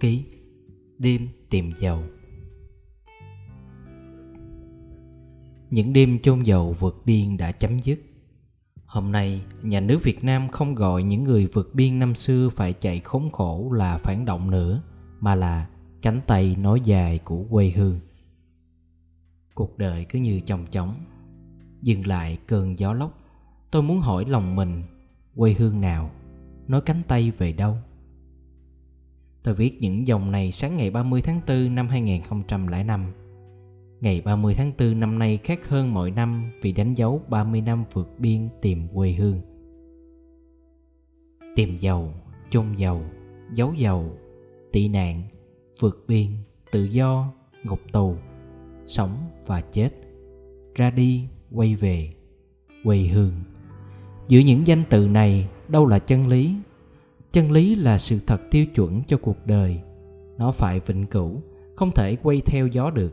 ký Đêm tìm dầu Những đêm chôn dầu vượt biên đã chấm dứt Hôm nay, nhà nước Việt Nam không gọi những người vượt biên năm xưa phải chạy khốn khổ là phản động nữa, mà là cánh tay nói dài của quê hương. Cuộc đời cứ như chồng chóng, dừng lại cơn gió lốc. Tôi muốn hỏi lòng mình, quê hương nào, nói cánh tay về đâu? Tôi viết những dòng này sáng ngày 30 tháng 4 năm 2005 Ngày 30 tháng 4 năm nay khác hơn mọi năm vì đánh dấu 30 năm vượt biên tìm quê hương. Tìm giàu, chôn giàu, giấu giàu, tị nạn, vượt biên, tự do, ngục tù, sống và chết, ra đi, quay về, quê hương. Giữa những danh từ này, đâu là chân lý? Chân lý là sự thật tiêu chuẩn cho cuộc đời. Nó phải vĩnh cửu, không thể quay theo gió được.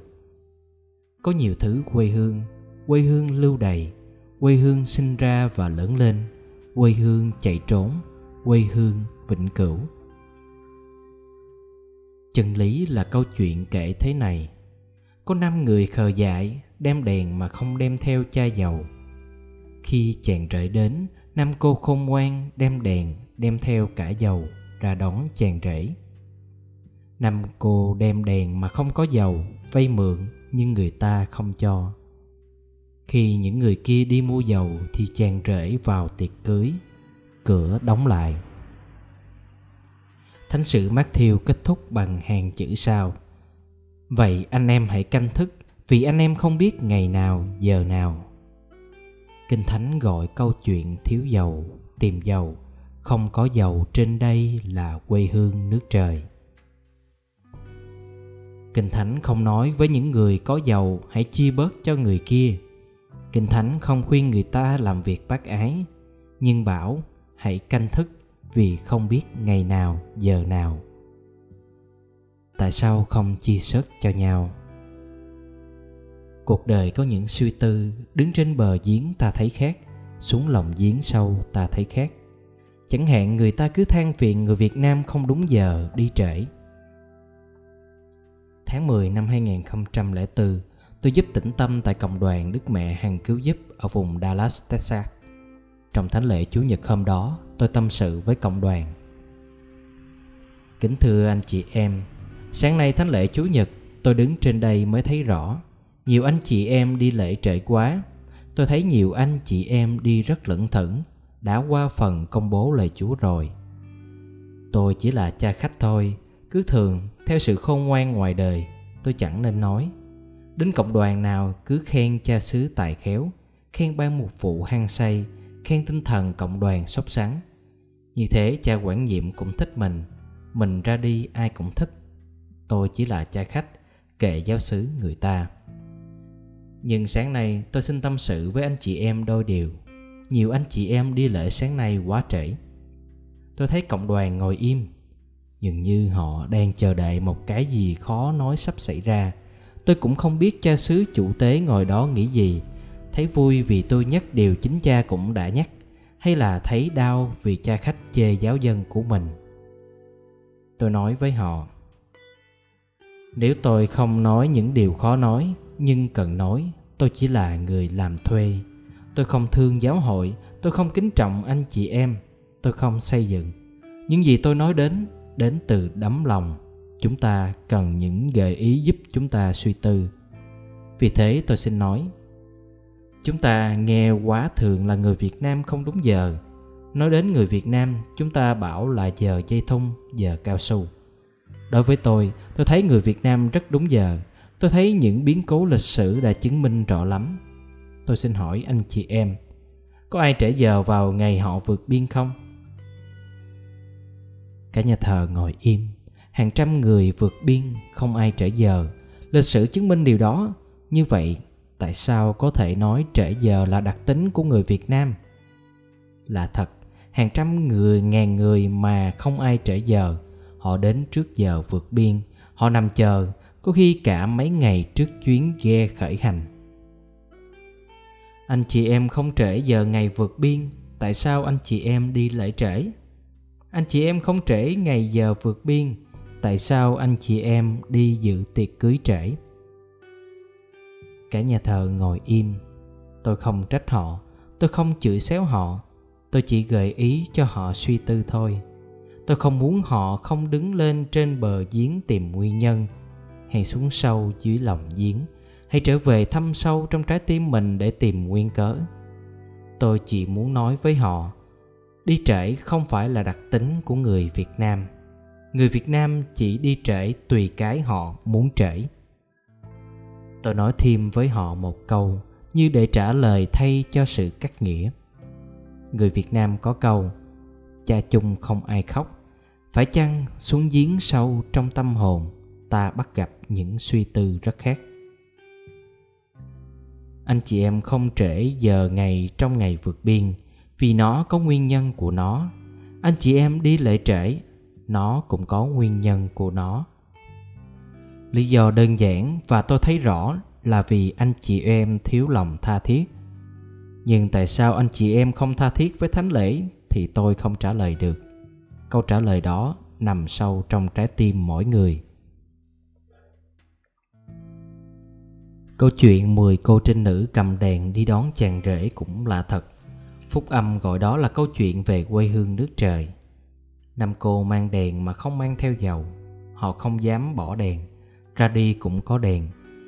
Có nhiều thứ quê hương. Quê hương lưu đầy quê hương sinh ra và lớn lên. Quê hương chạy trốn. Quê hương vĩnh cửu. Chân lý là câu chuyện kể thế này. Có năm người khờ dại đem đèn mà không đem theo chai dầu. Khi chàng rời đến năm cô khôn ngoan đem đèn đem theo cả dầu ra đón chàng rể. Năm cô đem đèn mà không có dầu vay mượn nhưng người ta không cho. Khi những người kia đi mua dầu thì chàng rể vào tiệc cưới, cửa đóng lại. Thánh sử Matthew kết thúc bằng hàng chữ sau. Vậy anh em hãy canh thức vì anh em không biết ngày nào, giờ nào. Kinh thánh gọi câu chuyện thiếu dầu tìm dầu không có dầu trên đây là quê hương nước trời Kinh Thánh không nói với những người có giàu hãy chia bớt cho người kia. Kinh Thánh không khuyên người ta làm việc bác ái, nhưng bảo hãy canh thức vì không biết ngày nào, giờ nào. Tại sao không chia sớt cho nhau? Cuộc đời có những suy tư, đứng trên bờ giếng ta thấy khác, xuống lòng giếng sâu ta thấy khác. Chẳng hạn người ta cứ than phiền người Việt Nam không đúng giờ, đi trễ Tháng 10 năm 2004, tôi giúp tĩnh tâm tại cộng đoàn Đức Mẹ Hằng Cứu Giúp ở vùng Dallas, Texas. Trong thánh lễ Chủ nhật hôm đó, tôi tâm sự với cộng đoàn. Kính thưa anh chị em, sáng nay thánh lễ Chủ nhật, tôi đứng trên đây mới thấy rõ. Nhiều anh chị em đi lễ trễ quá. Tôi thấy nhiều anh chị em đi rất lững thững, đã qua phần công bố lời Chúa rồi. Tôi chỉ là cha khách thôi, cứ thường theo sự khôn ngoan ngoài đời tôi chẳng nên nói. Đến cộng đoàn nào cứ khen cha xứ tài khéo khen ban mục vụ hăng say khen tinh thần cộng đoàn sốt sắng. Như thế cha quản nhiệm cũng thích mình mình ra đi ai cũng thích. Tôi chỉ là cha khách kệ giáo xứ người ta. Nhưng sáng nay tôi xin tâm sự với anh chị em đôi điều nhiều anh chị em đi lễ sáng nay quá trễ. Tôi thấy cộng đoàn ngồi im, dường như họ đang chờ đợi một cái gì khó nói sắp xảy ra. Tôi cũng không biết cha xứ chủ tế ngồi đó nghĩ gì. Thấy vui vì tôi nhắc điều chính cha cũng đã nhắc, hay là thấy đau vì cha khách chê giáo dân của mình. Tôi nói với họ, nếu tôi không nói những điều khó nói, nhưng cần nói, tôi chỉ là người làm thuê tôi không thương giáo hội, tôi không kính trọng anh chị em, tôi không xây dựng. Những gì tôi nói đến đến từ đấm lòng. Chúng ta cần những gợi ý giúp chúng ta suy tư. Vì thế tôi xin nói, chúng ta nghe quá thường là người việt nam không đúng giờ. Nói đến người việt nam, chúng ta bảo là giờ dây thun giờ cao su. Đối với tôi tôi thấy người việt nam rất đúng giờ. Tôi thấy những biến cố lịch sử đã chứng minh rõ lắm tôi xin hỏi anh chị em, có ai trễ giờ vào ngày họ vượt biên không? Cả nhà thờ ngồi im, Hàng trăm người vượt biên, Không ai trễ giờ. Lịch sử chứng minh điều đó. Như vậy, tại sao có thể nói trễ giờ là đặc tính của người Việt Nam? Là thật, Hàng trăm người, ngàn người mà không ai trễ giờ. Họ đến trước giờ vượt biên, Họ nằm chờ, Có khi cả mấy ngày trước chuyến ghe khởi hành. Anh chị em không trễ giờ ngày vượt biên, Tại sao anh chị em đi lễ trễ? anh chị em không trễ ngày giờ vượt biên, tại sao anh chị em đi dự tiệc cưới trễ? Cả nhà thờ ngồi im. Tôi không trách họ, tôi không chửi xéo họ, tôi chỉ gợi ý cho họ suy tư thôi. Tôi không muốn họ không đứng lên trên bờ giếng tìm nguyên nhân, hay xuống sâu dưới lòng giếng hãy trở về thăm sâu trong trái tim mình để tìm nguyên cớ. Tôi chỉ muốn nói với họ, đi trễ không phải là đặc tính của người việt nam. Người việt nam chỉ đi trễ tùy cái họ muốn trễ. Tôi nói thêm với họ một câu như để trả lời thay cho sự cắt nghĩa. Người việt nam có câu, cha chung không ai khóc, phải chăng xuống giếng sâu trong tâm hồn ta bắt gặp những suy tư rất khác? Anh chị em không trễ giờ ngày trong ngày vượt biên, vì nó có nguyên nhân của nó. Anh chị em đi lễ trễ, nó cũng có nguyên nhân của nó. Lý do đơn giản và tôi thấy rõ là vì anh chị em thiếu lòng tha thiết. Nhưng tại sao anh chị em không tha thiết với thánh lễ thì tôi không trả lời được. Câu trả lời đó nằm sâu trong trái tim mỗi người. Câu chuyện 10 cô trinh nữ cầm đèn đi đón chàng rể cũng lạ thật. Phúc âm gọi đó là câu chuyện về quê hương nước trời. Năm cô mang đèn mà không mang theo dầu, họ không dám bỏ đèn. Ra đi cũng có đèn,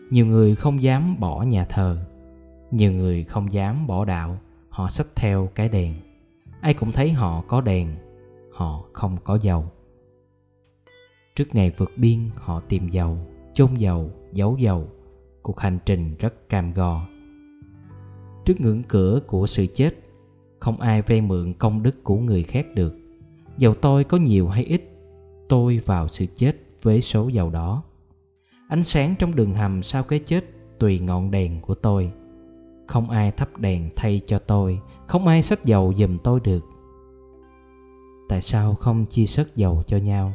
nhiều người không dám bỏ nhà thờ. Nhiều người không dám bỏ đạo, họ xách theo cái đèn. Ai cũng thấy họ có đèn, họ không có dầu. Trước ngày vượt biên, họ tìm dầu, chôn dầu, giấu dầu cuộc hành trình rất cam go. Trước ngưỡng cửa của sự chết, không ai vay mượn công đức của người khác được. Dầu tôi có nhiều hay ít, tôi vào sự chết với số dầu đó. Ánh sáng trong đường hầm sau cái chết tùy ngọn đèn của tôi. Không ai thắp đèn thay cho tôi, không ai xách dầu giùm tôi được. Tại sao không chia sớt dầu cho nhau?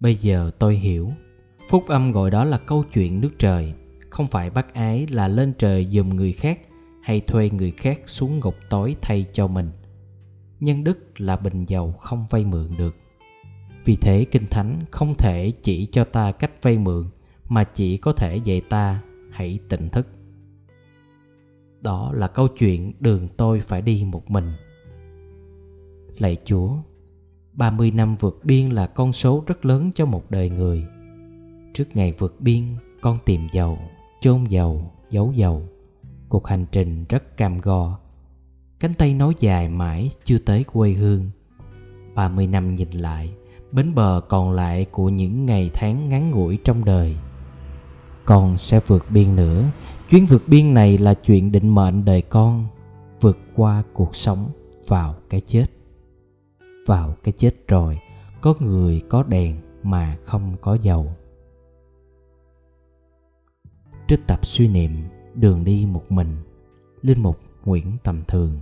Bây giờ tôi hiểu phúc âm gọi đó là câu chuyện nước trời. Không phải bác ái là lên trời giùm người khác, hay thuê người khác xuống ngục tối thay cho mình. Nhân đức là bình giàu không vay mượn được. Vì thế kinh thánh không thể chỉ cho ta cách vay mượn, mà chỉ có thể dạy ta hãy tỉnh thức. Đó là câu chuyện đường tôi phải đi một mình. Lạy chúa 30 năm vượt biên là con số rất lớn cho một đời người trước ngày vượt biên, con tìm dầu chôn dầu giấu dầu cuộc hành trình rất cam go. Cánh tay nói dài mãi chưa tới quê hương. 30 năm nhìn lại, bến bờ còn lại của những ngày tháng ngắn ngủi trong đời. Con sẽ vượt biên nữa. Chuyến vượt biên này là chuyện định mệnh đời con, vượt qua cuộc sống, vào cái chết. Vào cái chết rồi, có người có đèn mà không có dầu trích tập suy niệm đường đi một mình. Linh mục nguyễn tầm thường